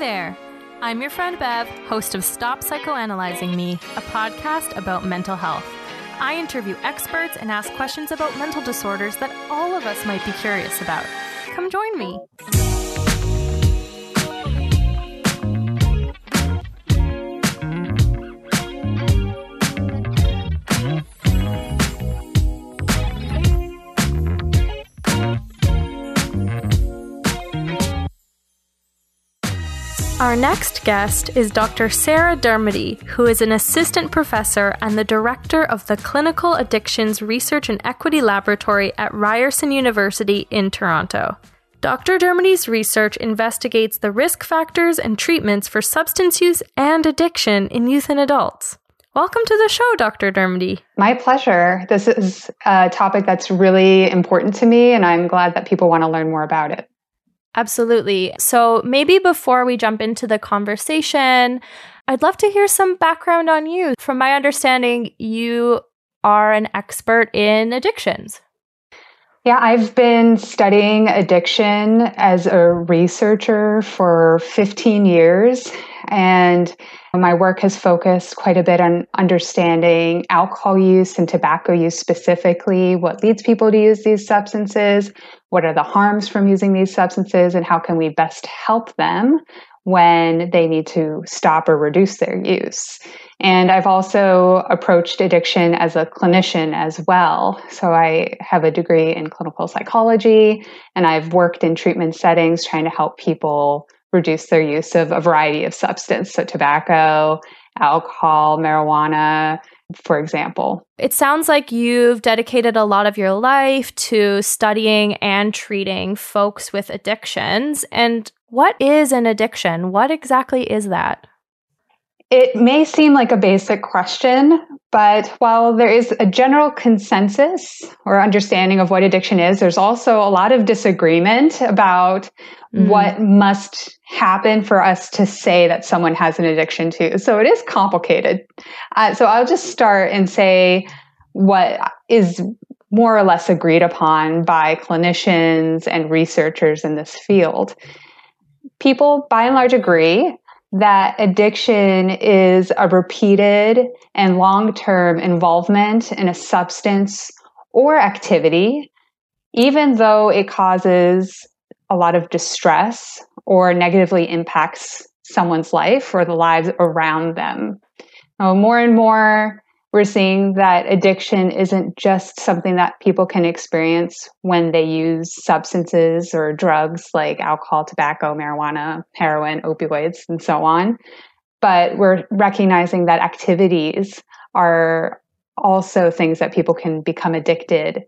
there. I'm your friend Bev, host of Stop Psychoanalyzing Me, a podcast about mental health. I interview experts and ask questions about mental disorders that all of us might be curious about. Come join me. Our next guest is Dr. Sarah Dermody, who is an assistant professor and the director of the Clinical Addictions Research and Equity Laboratory at Ryerson University in Toronto. Dr. Dermody's research investigates the risk factors and treatments for substance use and addiction in youth and adults. Welcome to the show, Dr. Dermody. My pleasure. This is a topic that's really important to me, and I'm glad that people want to learn more about it. Absolutely. So, maybe before we jump into the conversation, I'd love to hear some background on you. From my understanding, you are an expert in addictions. Yeah, I've been studying addiction as a researcher for 15 years. And my work has focused quite a bit on understanding alcohol use and tobacco use specifically, what leads people to use these substances, what are the harms from using these substances, and how can we best help them when they need to stop or reduce their use. And I've also approached addiction as a clinician as well. So I have a degree in clinical psychology and I've worked in treatment settings trying to help people reduce their use of a variety of substance, so tobacco, alcohol, marijuana, for example. It sounds like you've dedicated a lot of your life to studying and treating folks with addictions. And what is an addiction? What exactly is that? It may seem like a basic question, but while there is a general consensus or understanding of what addiction is, there's also a lot of disagreement about mm. what must happen for us to say that someone has an addiction to. So it is complicated. Uh, so I'll just start and say what is more or less agreed upon by clinicians and researchers in this field. People, by and large, agree that addiction is a repeated and long term involvement in a substance or activity, even though it causes a lot of distress or negatively impacts someone's life or the lives around them. Now, more and more, we're seeing that addiction isn't just something that people can experience when they use substances or drugs like alcohol, tobacco, marijuana, heroin, opioids, and so on. But we're recognizing that activities are also things that people can become addicted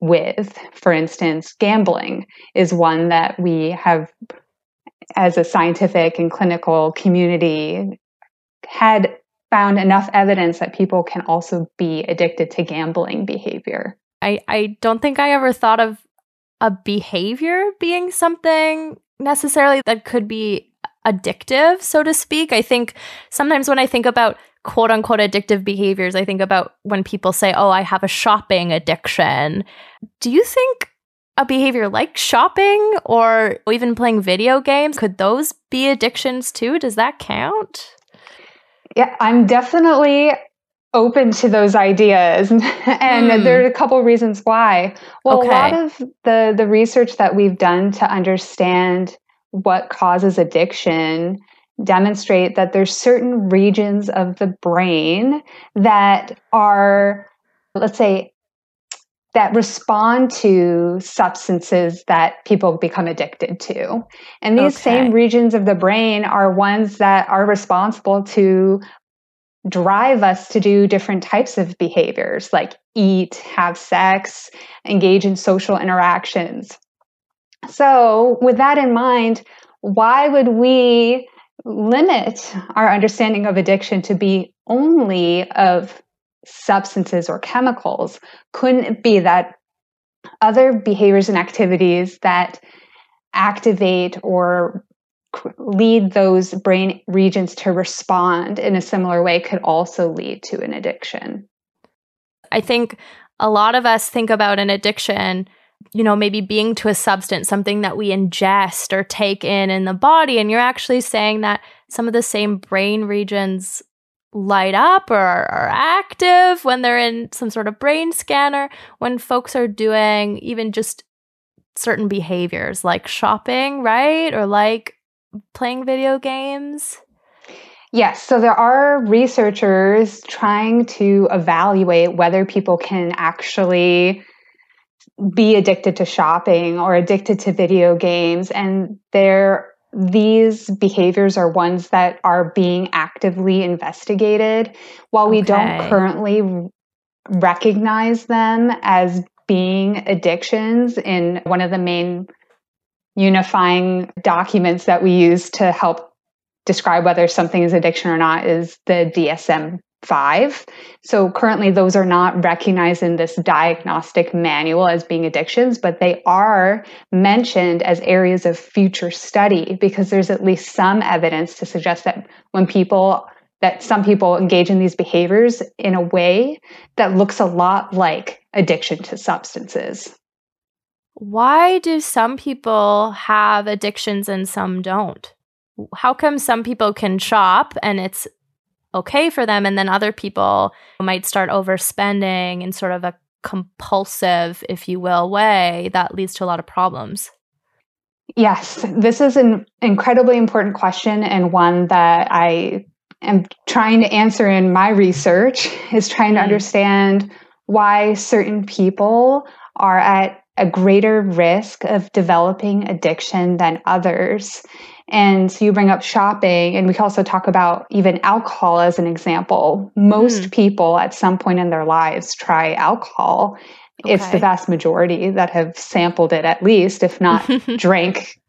with. For instance, gambling is one that we have, as a scientific and clinical community, had found enough evidence that people can also be addicted to gambling behavior. I, I don't think I ever thought of a behavior being something necessarily that could be addictive, so to speak. I think sometimes when I think about quote unquote addictive behaviors, I think about when people say, Oh, I have a shopping addiction. Do you think a behavior like shopping or even playing video games, could those be addictions too? Does that count? Yeah, I'm definitely open to those ideas and mm. there are a couple reasons why well okay. a lot of the the research that we've done to understand what causes addiction demonstrate that there's certain regions of the brain that are let's say that respond to substances that people become addicted to. And these okay. same regions of the brain are ones that are responsible to drive us to do different types of behaviors like eat, have sex, engage in social interactions. So, with that in mind, why would we limit our understanding of addiction to be only of substances or chemicals couldn't it be that other behaviors and activities that activate or lead those brain regions to respond in a similar way could also lead to an addiction. I think a lot of us think about an addiction you know, maybe being to a substance, something that we ingest or take in in the body. And you're actually saying that some of the same brain regions light up or are active when they're in some sort of brain scanner when folks are doing even just certain behaviors like shopping, right? Or like playing video games. Yes, so there are researchers trying to evaluate whether people can actually be addicted to shopping or addicted to video games and there these behaviors are ones that are being actively investigated. While we don't currently recognize them as being addictions in one of the main unifying documents that we use to help describe whether something is addiction or not is the DSM five. So currently, those are not recognized in this diagnostic manual as being addictions, but they are mentioned as areas of future study because there's at least some evidence to suggest that when people that some people engage in these behaviors in a way that looks a lot like addiction to substances. Why do some people have addictions and some don't? How come some people can shop and it's okay for them. And then other people might start overspending in sort of a compulsive, if you will, way that leads to a lot of problems. Yes, this is an incredibly important question and one that I am trying to answer in my research is trying to mm. understand why certain people are at a greater risk of developing addiction than others. And so you bring up shopping, and we can also talk about even alcohol as an example. Most mm. people at some point in their lives try alcohol. Okay. It's the vast majority that have sampled it, at least, if not drank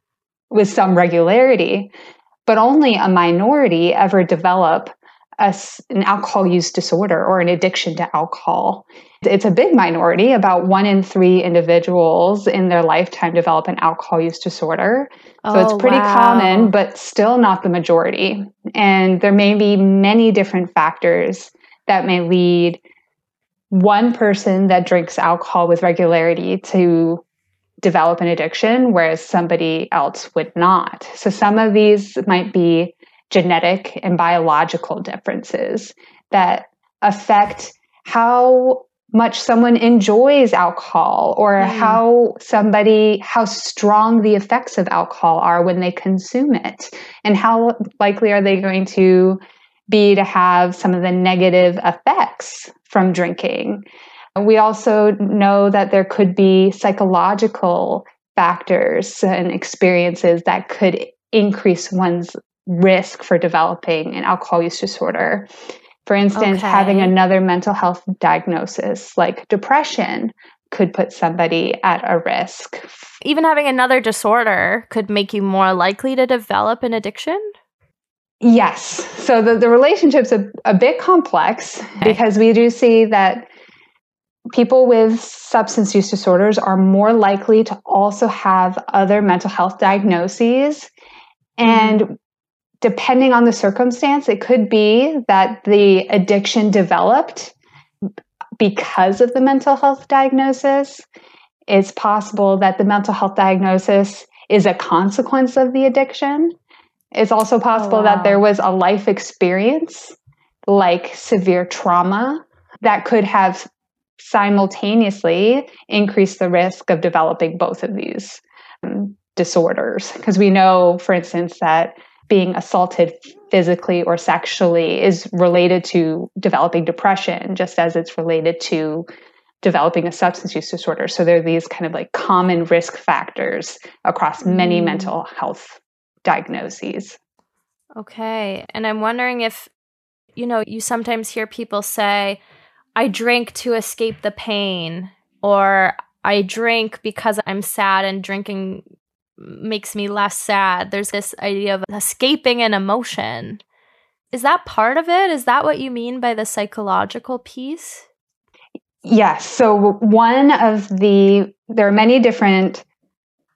with some regularity. But only a minority ever develop a, an alcohol use disorder or an addiction to alcohol. It's a big minority. About one in three individuals in their lifetime develop an alcohol use disorder. So oh, it's pretty wow. common, but still not the majority. And there may be many different factors that may lead one person that drinks alcohol with regularity to develop an addiction, whereas somebody else would not. So some of these might be genetic and biological differences that affect how much someone enjoys alcohol or mm. how somebody how strong the effects of alcohol are when they consume it and how likely are they going to be to have some of the negative effects from drinking we also know that there could be psychological factors and experiences that could increase one's risk for developing an alcohol use disorder for instance, okay. having another mental health diagnosis like depression could put somebody at a risk. Even having another disorder could make you more likely to develop an addiction? Yes. So the, the relationship's a, a bit complex okay. because we do see that people with substance use disorders are more likely to also have other mental health diagnoses. And mm-hmm depending on the circumstance, it could be that the addiction developed because of the mental health diagnosis. It's possible that the mental health diagnosis is a consequence of the addiction. It's also possible oh, wow. that there was a life experience, like severe trauma, that could have simultaneously increased the risk of developing both of these um, disorders. Because we know, for instance, that being assaulted physically or sexually is related to developing depression, just as it's related to developing a substance use disorder. So there are these kind of like common risk factors across many mm. mental health diagnoses. Okay. And I'm wondering if, you know, you sometimes hear people say, I drink to escape the pain, or I drink because I'm sad and drinking makes me less sad. There's this idea of escaping an emotion. Is that part of it? Is that what you mean by the psychological piece? Yes. So, one of the, there are many different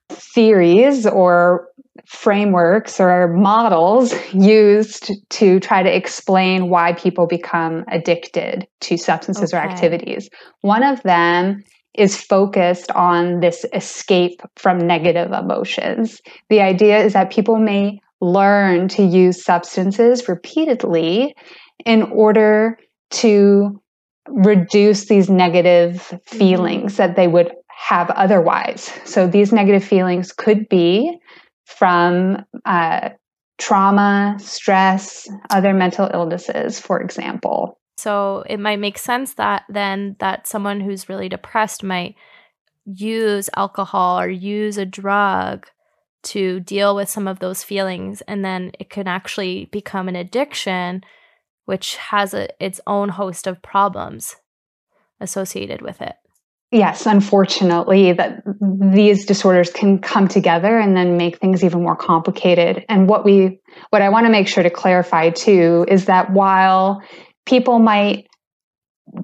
theories or frameworks or models used to try to explain why people become addicted to substances okay. or activities. One of them is focused on this escape from negative emotions. The idea is that people may learn to use substances repeatedly in order to reduce these negative mm-hmm. feelings that they would have otherwise. So these negative feelings could be from uh, trauma, stress, other mental illnesses, for example. So it might make sense that then that someone who's really depressed might use alcohol or use a drug to deal with some of those feelings and then it can actually become an addiction which has a, its own host of problems associated with it. Yes, unfortunately, that these disorders can come together and then make things even more complicated. And what we, what I want to make sure to clarify too, is that while people might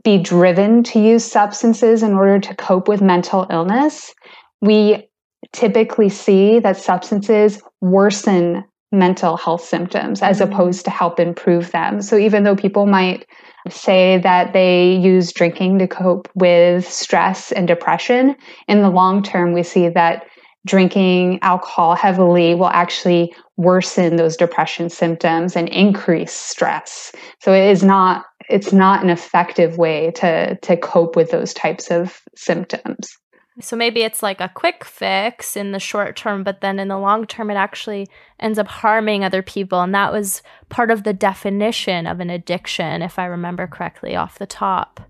be driven to use substances in order to cope with mental illness, we typically see that substances worsen mental health symptoms as mm-hmm. opposed to help improve them. So even though people might say that they use drinking to cope with stress and depression, in the long term, we see that drinking alcohol heavily will actually worsen those depression symptoms and increase stress. So it is not it's not an effective way to to cope with those types of symptoms. So maybe it's like a quick fix in the short term, but then in the long term, it actually ends up harming other people. And that was part of the definition of an addiction, if I remember correctly off the top.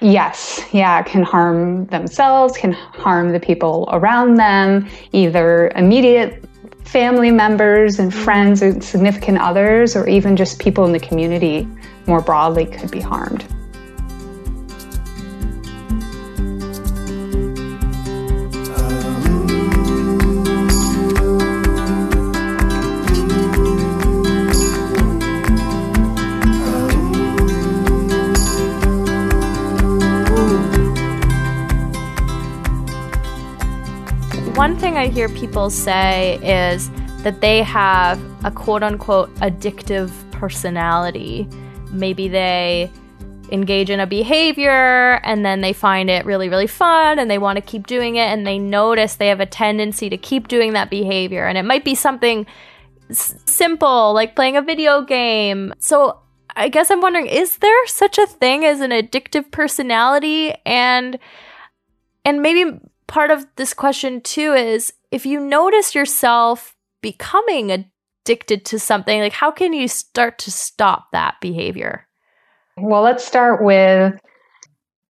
Yes, yeah, can harm themselves, can harm the people around them, either immediate family members and mm-hmm. friends and significant others, or even just people in the community more broadly could be harmed. Thing I hear people say is that they have a quote unquote addictive personality. Maybe they engage in a behavior and then they find it really, really fun and they want to keep doing it and they notice they have a tendency to keep doing that behavior. And it might be something s- simple like playing a video game. So I guess I'm wondering is there such a thing as an addictive personality? And and maybe part of this question too is if you notice yourself becoming addicted to something, like how can you start to stop that behavior? Well, let's start with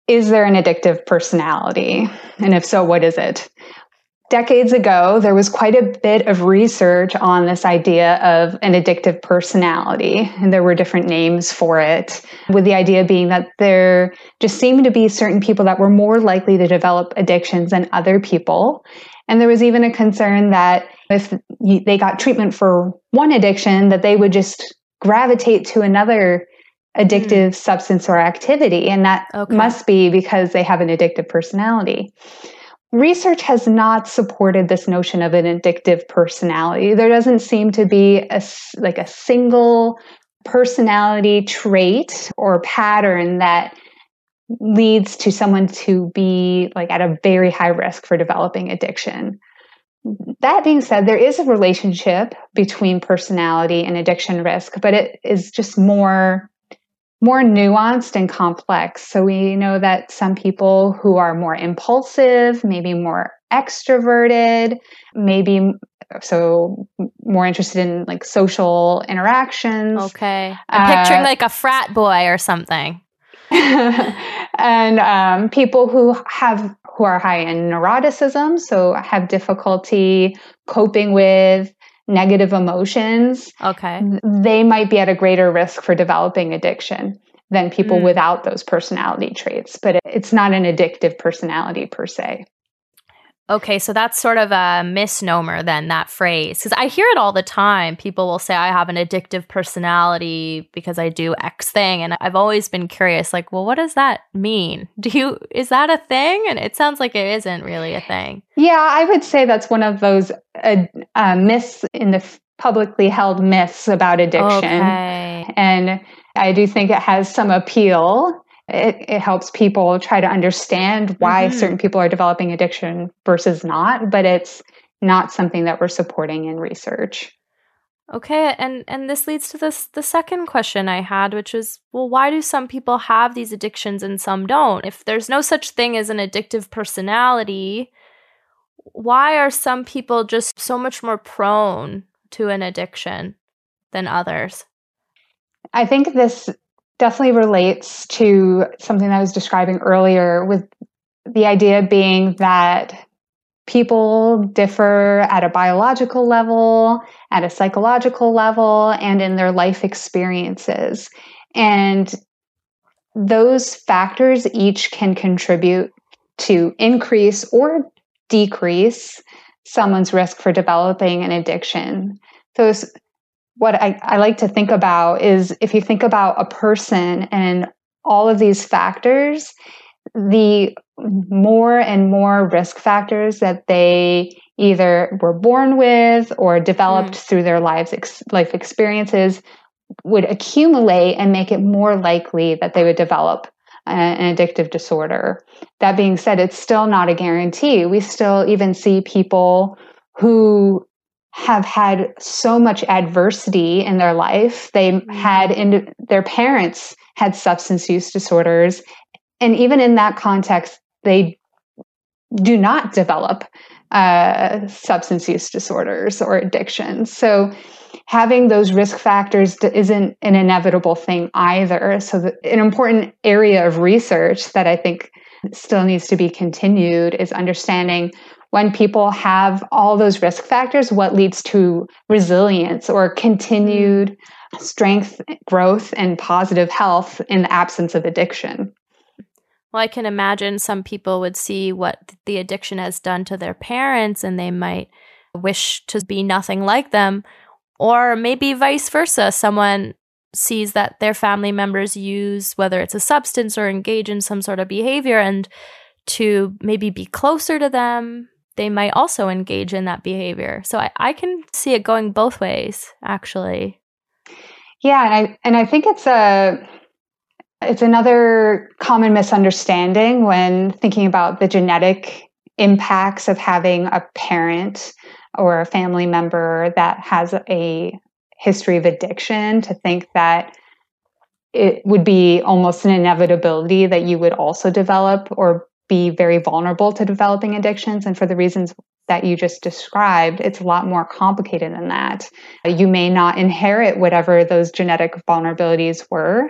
is there an addictive personality? And if so, what is it? Decades ago, there was quite a bit of research on this idea of an addictive personality, and there were different names for it, with the idea being that there just seemed to be certain people that were more likely to develop addictions than other people. And there was even a concern that if they got treatment for one addiction, that they would just gravitate to another addictive mm. substance or activity. And that okay. must be because they have an addictive personality research has not supported this notion of an addictive personality. There doesn't seem to be a like a single personality trait or pattern that leads to someone to be like at a very high risk for developing addiction. That being said, there is a relationship between personality and addiction risk, but it is just more more nuanced and complex. So we know that some people who are more impulsive, maybe more extroverted, maybe so more interested in like social interactions. Okay. I'm uh, picturing like a frat boy or something. and um, people who have who are high in neuroticism, so have difficulty coping with negative emotions, okay, they might be at a greater risk for developing addiction than people mm. without those personality traits. But it's not an addictive personality per se. Okay, so that's sort of a misnomer then, that phrase. Because I hear it all the time. People will say, I have an addictive personality because I do X thing. And I've always been curious, like, well, what does that mean? Do you, is that a thing? And it sounds like it isn't really a thing. Yeah, I would say that's one of those uh, uh, myths in the f- publicly held myths about addiction. Okay. And I do think it has some appeal it, it helps people try to understand why mm-hmm. certain people are developing addiction versus not, but it's not something that we're supporting in research. Okay, and and this leads to this the second question I had, which is, well, why do some people have these addictions and some don't? If there's no such thing as an addictive personality, why are some people just so much more prone to an addiction than others? I think this definitely relates to something I was describing earlier with the idea being that people differ at a biological level, at a psychological level, and in their life experiences. And those factors each can contribute to increase or decrease someone's risk for developing an addiction. So, what I, I like to think about is if you think about a person and all of these factors, the more and more risk factors that they either were born with or developed mm. through their lives ex- life experiences would accumulate and make it more likely that they would develop an addictive disorder. That being said, it's still not a guarantee. We still even see people who have had so much adversity in their life. They mm. had in their parents had substance use disorders and even in that context they do not develop uh, substance use disorders or addictions. So having those risk factors isn't an inevitable thing either. So the, an important area of research that I think still needs to be continued is understanding when people have all those risk factors, what leads to resilience or continued strength, growth, and positive health in the absence of addiction. Well, I can imagine some people would see what the addiction has done to their parents and they might wish to be nothing like them. Or maybe vice versa. Someone sees that their family members use, whether it's a substance or engage in some sort of behavior, and to maybe be closer to them, they might also engage in that behavior. So I, I can see it going both ways, actually. Yeah, and I and I think it's a it's another common misunderstanding when thinking about the genetic impacts of having a parent or a family member that has a history of addiction to think that it would be almost an inevitability that you would also develop or be very vulnerable to developing addictions. And for the reasons that you just described, it's a lot more complicated than that. You may not inherit whatever those genetic vulnerabilities were.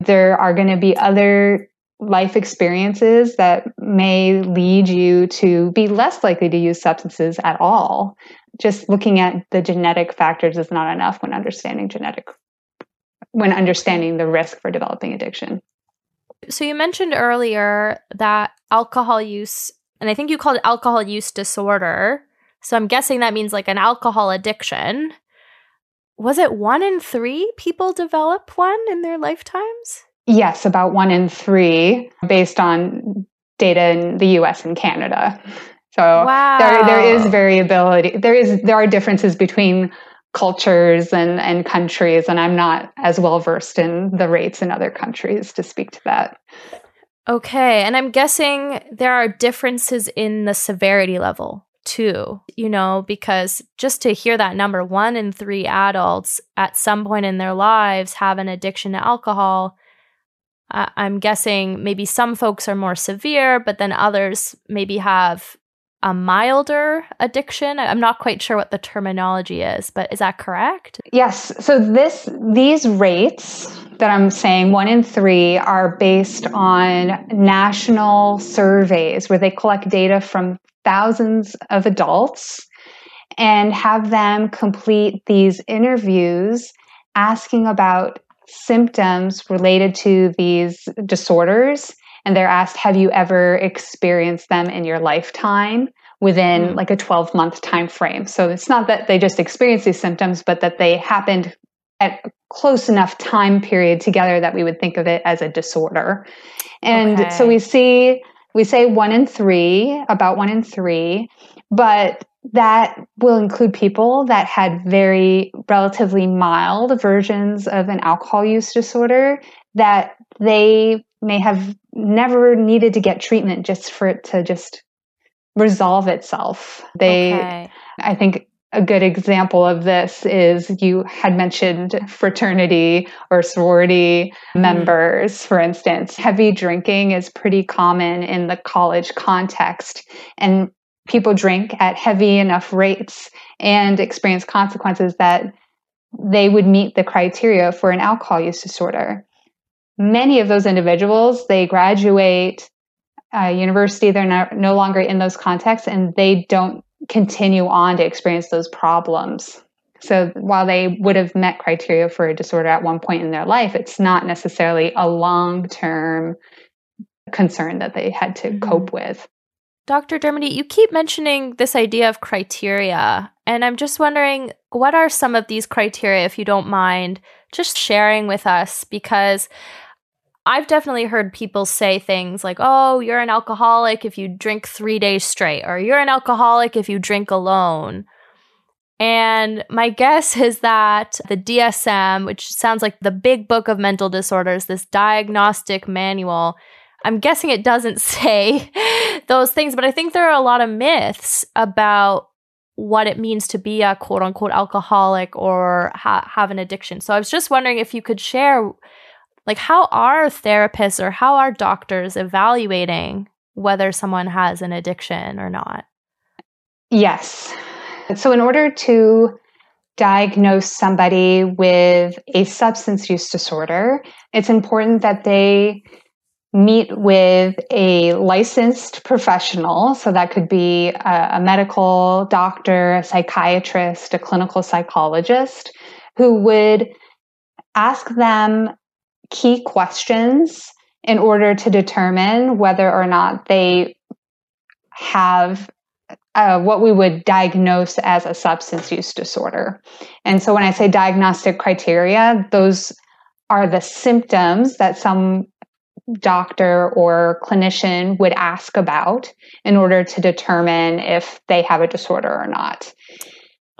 There are going to be other life experiences that may lead you to be less likely to use substances at all. Just looking at the genetic factors is not enough when understanding genetic when understanding the risk for developing addiction. So you mentioned earlier that alcohol use and I think you called it alcohol use disorder. So I'm guessing that means like an alcohol addiction was it one in three people develop one in their lifetimes? Yes, about one in three, based on data in the US and Canada. So wow. there, there is variability. There is there are differences between cultures and, and countries, and I'm not as well versed in the rates in other countries to speak to that. Okay, and I'm guessing there are differences in the severity level too, you know, because just to hear that number one in three adults at some point in their lives have an addiction to alcohol. I'm guessing maybe some folks are more severe, but then others maybe have a milder addiction. I'm not quite sure what the terminology is, but is that correct? Yes. So this these rates that I'm saying, one in three, are based on national surveys where they collect data from thousands of adults and have them complete these interviews asking about symptoms related to these disorders and they're asked have you ever experienced them in your lifetime within mm. like a 12 month time frame so it's not that they just experience these symptoms but that they happened at a close enough time period together that we would think of it as a disorder and okay. so we see we say one in three, about one in three, but that will include people that had very relatively mild versions of an alcohol use disorder that they may have never needed to get treatment just for it to just resolve itself. They, okay. I think a good example of this is you had mentioned fraternity or sorority mm. members, for instance. Heavy drinking is pretty common in the college context, and people drink at heavy enough rates and experience consequences that they would meet the criteria for an alcohol use disorder. Many of those individuals, they graduate uh, university, they're no, no longer in those contexts and they don't continue on to experience those problems. So while they would have met criteria for a disorder at one point in their life, it's not necessarily a long term concern that they had to mm-hmm. cope with. Dr. Dermody, you keep mentioning this idea of criteria, and I'm just wondering what are some of these criteria, if you don't mind, just sharing with us? Because I've definitely heard people say things like, oh, you're an alcoholic if you drink three days straight, or you're an alcoholic if you drink alone. And my guess is that the DSM, which sounds like the big book of mental disorders, this diagnostic manual, I'm guessing it doesn't say those things, but I think there are a lot of myths about what it means to be a quote unquote alcoholic or ha- have an addiction. So I was just wondering if you could share, like, how are therapists or how are doctors evaluating whether someone has an addiction or not? Yes. So, in order to diagnose somebody with a substance use disorder, it's important that they meet with a licensed professional. So that could be a, a, medical doctor, a psychiatrist, a clinical psychologist who would ask them key questions in order to determine whether or not they have uh, what we would diagnose as a substance use disorder. And so when I say diagnostic criteria, those are the symptoms that some doctor or clinician would ask about in order to determine if they have a disorder or not.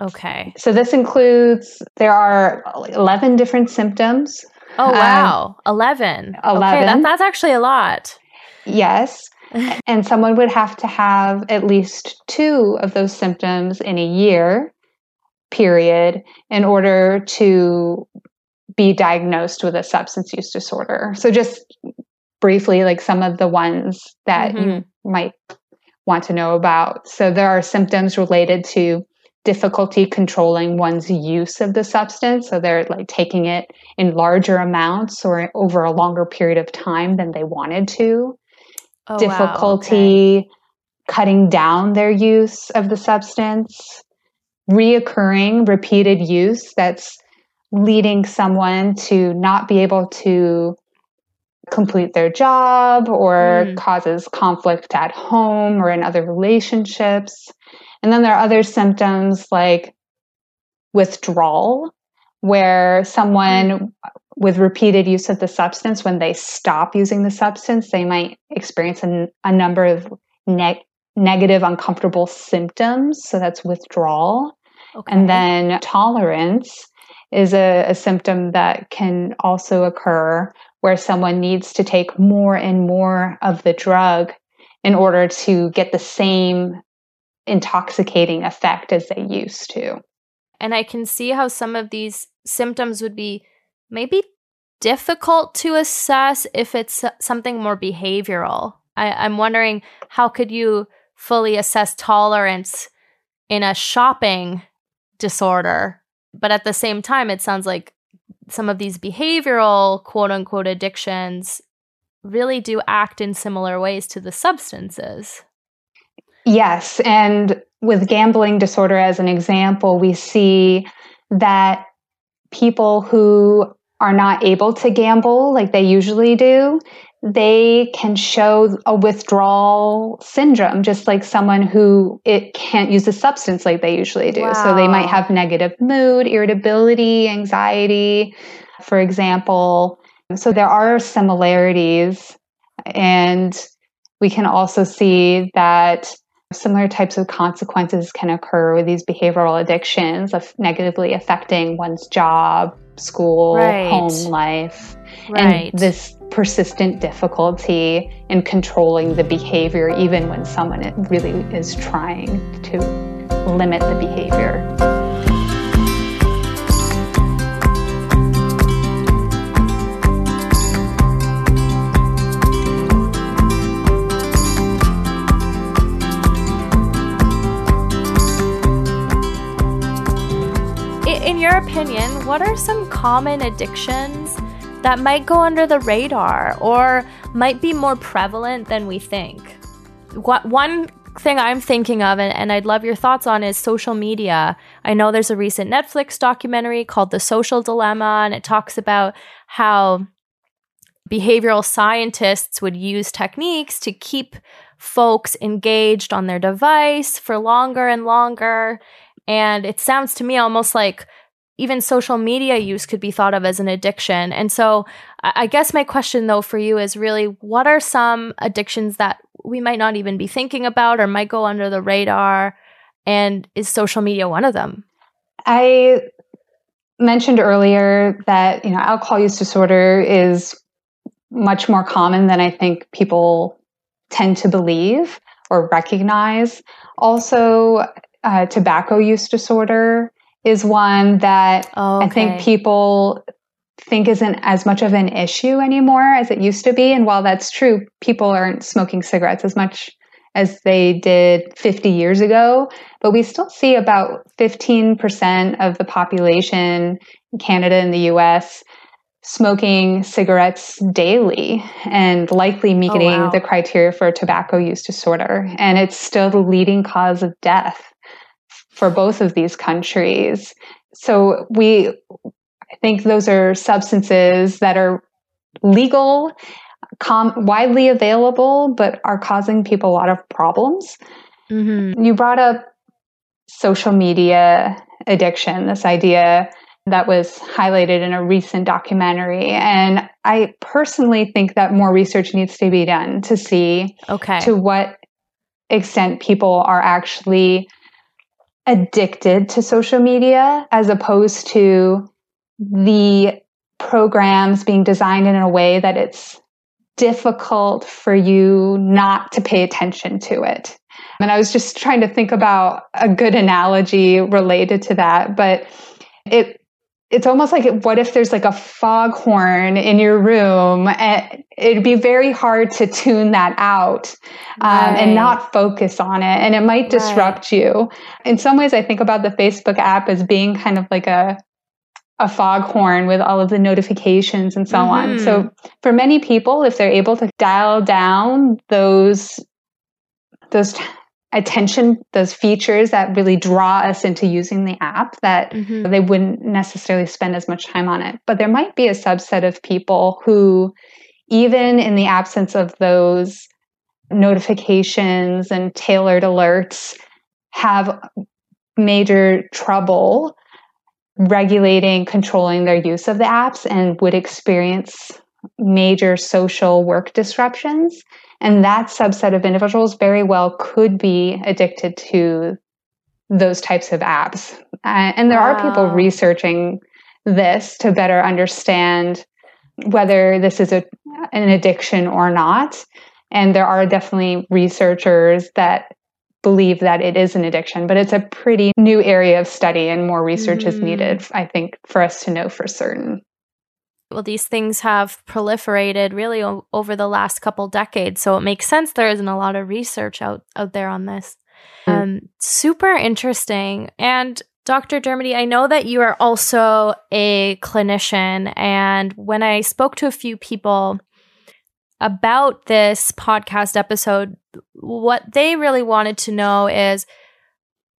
Okay. So this includes there are 11 different symptoms. Oh wow, um, 11. 11. Okay, that, that's actually a lot. Yes. and someone would have to have at least two of those symptoms in a year period in order to be diagnosed with a substance use disorder. So just briefly like some of the ones that mm-hmm. you might want to know about. So there are symptoms related to difficulty controlling one's use of the substance. So they're like taking it in larger amounts or over a longer period of time than they wanted to. Oh, difficulty wow. okay. cutting down their use of the substance. Reoccurring, repeated use that's leading someone to not be able to complete their job or mm. causes conflict at home or in other relationships. And then there are other symptoms like withdrawal, where someone mm. with repeated use of the substance, when they stop using the substance, they might experience a, a number of ne- negative, uncomfortable symptoms. So that's withdrawal. Okay. And then tolerance is a, a symptom that can also occur where someone needs to take more and more of the drug in order to get the same intoxicating effect as they used to. And I can see how some of these symptoms would be maybe difficult to assess if it's something more behavioral. I, am wondering how could you fully assess tolerance in a shopping disorder? But at the same time, it sounds like some of these behavioral quote unquote addictions really do act in similar ways to the substances. Yes. And with gambling disorder, as an example, we see that people who are not able to gamble like they usually do, they can show a withdrawal syndrome, just like someone who it can't use a substance like they usually do. Wow. So they might have negative mood, irritability, anxiety, for example. So there are similarities. And we can also see that similar types of consequences can occur with these behavioral addictions of negatively affecting one's job school, right. home life, right. and this persistent difficulty in controlling the behavior, even when someone really is trying to limit the behavior. Your opinion, what are some common addictions that might go under the radar or might be more prevalent than we think. What one thing I'm thinking of, and, and, I'd love your thoughts on, is social media. I know there's a recent Netflix documentary called The Social Dilemma, and it talks about how behavioral scientists would use techniques to keep folks engaged on their device for longer and longer. And it sounds to me almost like even social media use could be thought of as an addiction. And so, I guess my question though for you is really what are some addictions that we might not even be thinking about or might go under the radar? And is social media one of them? I mentioned earlier that, you know, alcohol use disorder is much more common than I think people tend to believe or recognize. Also, uh, tobacco use disorder is one that oh, okay. I think people think isn't as much of an issue anymore as it used to be. And while that's true, people aren't smoking cigarettes as much as they did 50 years ago. But we still see about 15% of the population in Canada and the US smoking cigarettes daily and likely oh, meeting oh, wow. the criteria for tobacco use disorder. And it's still the leading cause of death for both of these countries. So we I think those are substances that are legal, com- widely available, but are causing people a lot of problems. Mm-hmm. You brought up social media addiction, this idea that was highlighted in a recent documentary. And I personally think that more research needs to be done to see okay. to what extent people are actually addicted to social media as opposed to the programs being designed in a way that it's difficult for you not to pay attention to it. And I was just trying to think about a good analogy related to that, but it it's almost like what if there's like a foghorn in your room and it'd be very hard to tune that out um, right. and not focus on it and it might disrupt right. you in some ways i think about the facebook app as being kind of like a a foghorn with all of the notifications and so mm-hmm. on so for many people if they're able to dial down those those attention, those features that really draw us into using the app that mm-hmm. they wouldn't necessarily spend as much time on it. But there might be a subset of people who, even in the absence of those notifications and tailored alerts, have major trouble regulating, controlling their use of the apps and would experience major social work disruptions. And that subset of individuals very well could be addicted to those types of apps. Uh, and there wow. are people researching this to better understand whether this is a, an addiction or not. And there are definitely researchers that believe that it is an addiction, but it's a pretty new area of study and more research mm. is needed, mm. I think, for us to know for certain well, these things have proliferated really o- over the last couple decades. So it makes sense there isn't a lot of research out, out there on this. Mm. Um, super interesting. And Dr. Dermody, I know that you are also a clinician. And when I spoke to a few people about this podcast episode, what they really wanted to know is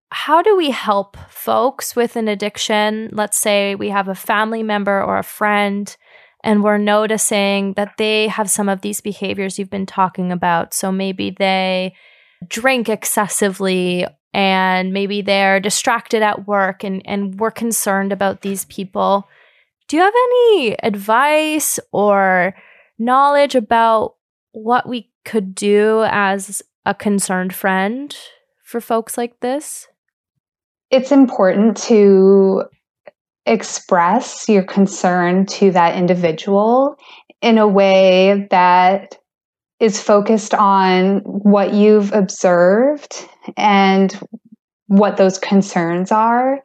how do we help folks with an addiction? Let's say we have a family member or a friend, and we're noticing that they have some of these behaviors you've been talking about. So maybe they drink excessively and maybe they're distracted at work and, and we're concerned about these people. Do you have any advice or knowledge about what we could do as a concerned friend for folks like this? It's important to express your concern to that individual in a way that is focused on what you've observed and what those concerns are,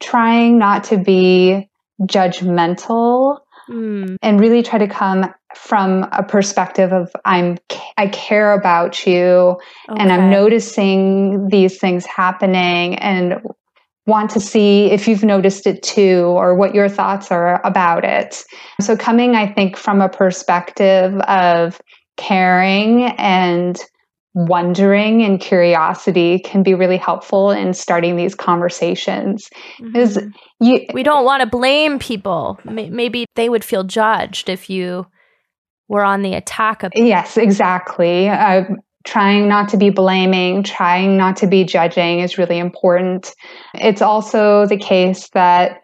trying not to be judgmental mm. and really try to come from a perspective of I'm I care about you okay. and I'm noticing these things happening and want to see if you've noticed it too or what your thoughts are about it. So coming I think from a perspective of caring and wondering and curiosity can be really helpful in starting these conversations. Mm-hmm. you, we don't want to blame people. Maybe they would feel judged if you were on the attack of yes exactly. Uh, trying not to be blaming trying not to be judging is really important. It's also the case that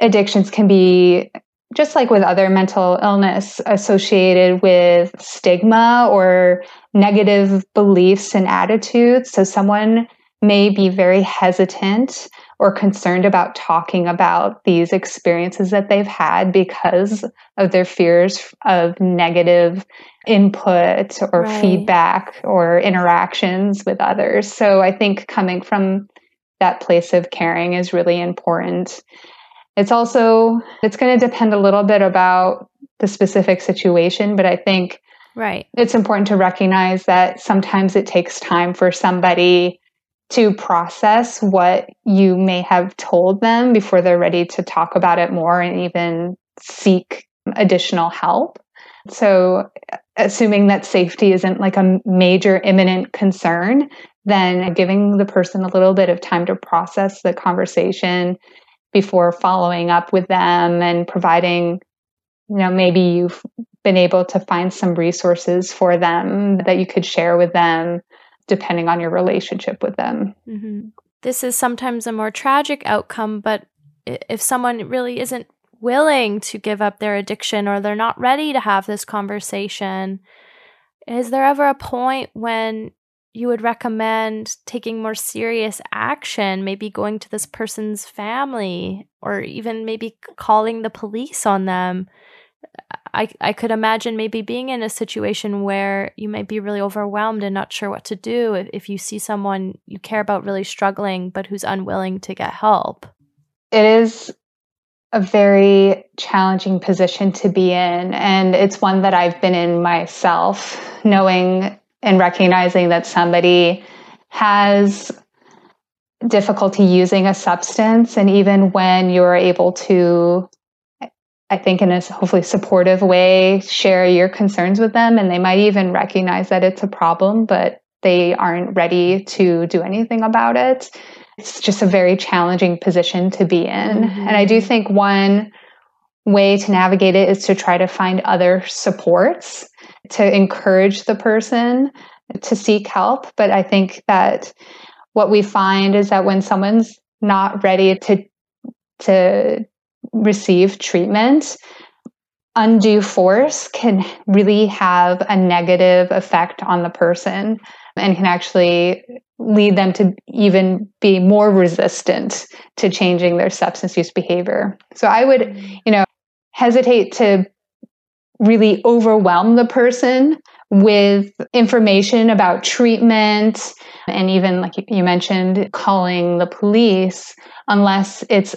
addictions can be just like with other mental illness associated with stigma or negative beliefs and attitudes. So someone may be very hesitant or concerned about talking about these experiences that they've had because of their fears of negative input or right. feedback or interactions with others. So I think coming from that place of caring is really important. It's also it's going to depend a little bit about the specific situation, but I think right. It's important to recognize that sometimes it takes time for somebody to process what you may have told them before they're ready to talk about it more and even seek additional help. So, assuming that safety isn't like a major imminent concern, then giving the person a little bit of time to process the conversation before following up with them and providing you know maybe you've been able to find some resources for them that you could share with them depending on your relationship with them mm-hmm. this is sometimes a more tragic outcome but if someone really isn't willing to give up their addiction or they're not ready to have this conversation is there ever a point when you would recommend taking more serious action, maybe going to this person's family or even maybe calling the police on them. I, I could imagine maybe being in a situation where you might be really overwhelmed and not sure what to do if, if you see someone you care about really struggling but who's unwilling to get help. It is a very challenging position to be in. And it's one that I've been in myself, knowing and recognizing that somebody has difficulty using a substance and even when you're able to i think in a hopefully supportive way share your concerns with them and they might even recognize that it's a problem but they aren't ready to do anything about it it's just a very challenging position to be in mm-hmm. and i do think one way to navigate it is to try to find other supports to encourage the person to seek help. But I think that what we find is that when someone's not ready to to receive treatment, undue force can really have a negative effect on the person and can actually lead them to even be more resistant to changing their substance use behavior. So I would, mm. you know, hesitate to really overwhelm the person with information about treatment and even like you mentioned calling the police unless it's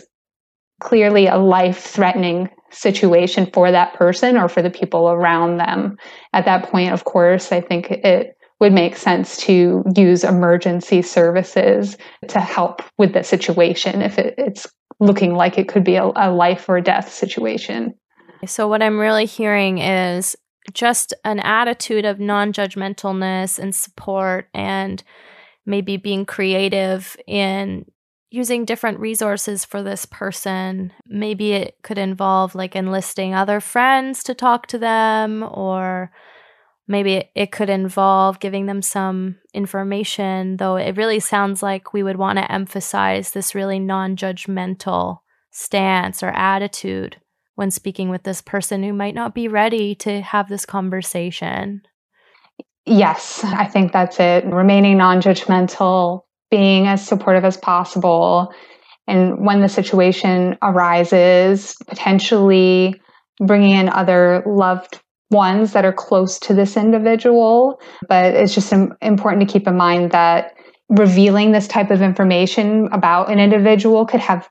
clearly a life threatening situation for that person or for the people around them. At that point of course i think it would make sense to use emergency services to help with the situation if it, it's looking like it could be a, a life or death situation so, what I'm really hearing is just an attitude of non judgmentalness and support, and maybe being creative in using different resources for this person. Maybe it could involve like enlisting other friends to talk to them, or maybe it could involve giving them some information, though it really sounds like we would want to emphasize this really non judgmental stance or attitude when speaking with this person who might not be ready to have this conversation? Yes, I think that's it. Remaining non judgmental, being as supportive as possible, and when the situation arises, potentially bringing in other loved ones that are close to this individual. But it's just important to keep in mind that revealing this type of information about an individual could have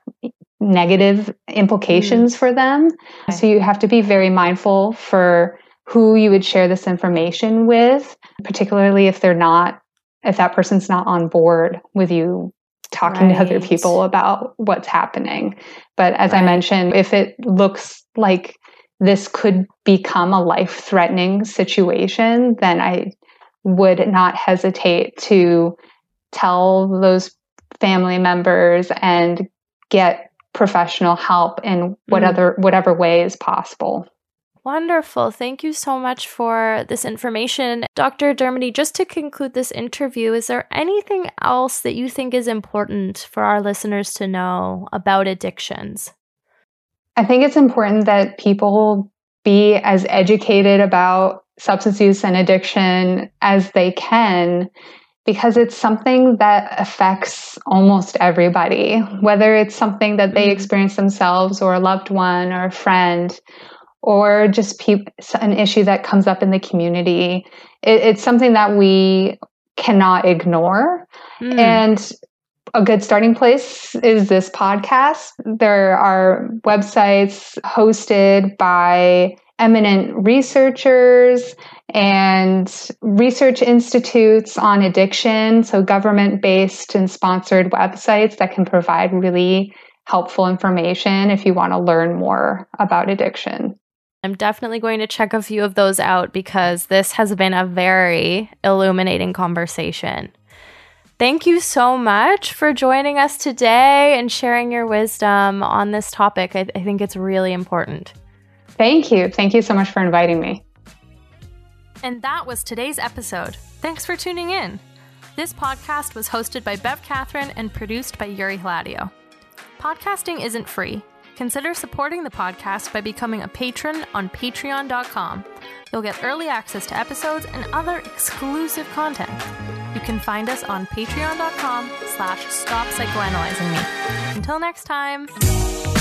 negative implications mm. for them. So you have to be very mindful for who you would share this information with, particularly if they're not, if that person's not on board with you talking right. to other people about what's happening. But as right. I mentioned, if it looks like this could become a life threatening situation, then I would not hesitate to tell those family members and get professional help in what mm. other, whatever way is possible. Wonderful. Thank you so much for this information. Dr. Dermody, just to conclude this interview, is there anything else that you think is important for our listeners to know about addictions? I think it's important that people be as educated about substance use and addiction as they can because it's something that affects almost everybody, whether it's something that they mm. experience themselves or a loved one or a friend or just pe- an issue that comes up in the community. It, it's something that we cannot ignore. Mm. And a good starting place is this podcast. There are websites hosted by eminent researchers and research institutes on addiction, so government based and sponsored websites that can provide really helpful information if you want to learn more about addiction. I'm definitely going to check a few of those out because this has been a very illuminating conversation. Thank you so much for joining us today and sharing your wisdom on this topic. I, I, think it's really important. Thank you. Thank you so much for inviting me. And that was today's episode. Thanks for tuning in. This podcast was hosted by Bev Catherine and produced by Yuri Hladio. Podcasting isn't free Consider supporting the podcast by becoming a patron on patreon.com. You'll get early access to episodes and other exclusive content. You can find us on patreon.com slash stop psychoanalyzing me. Until next time.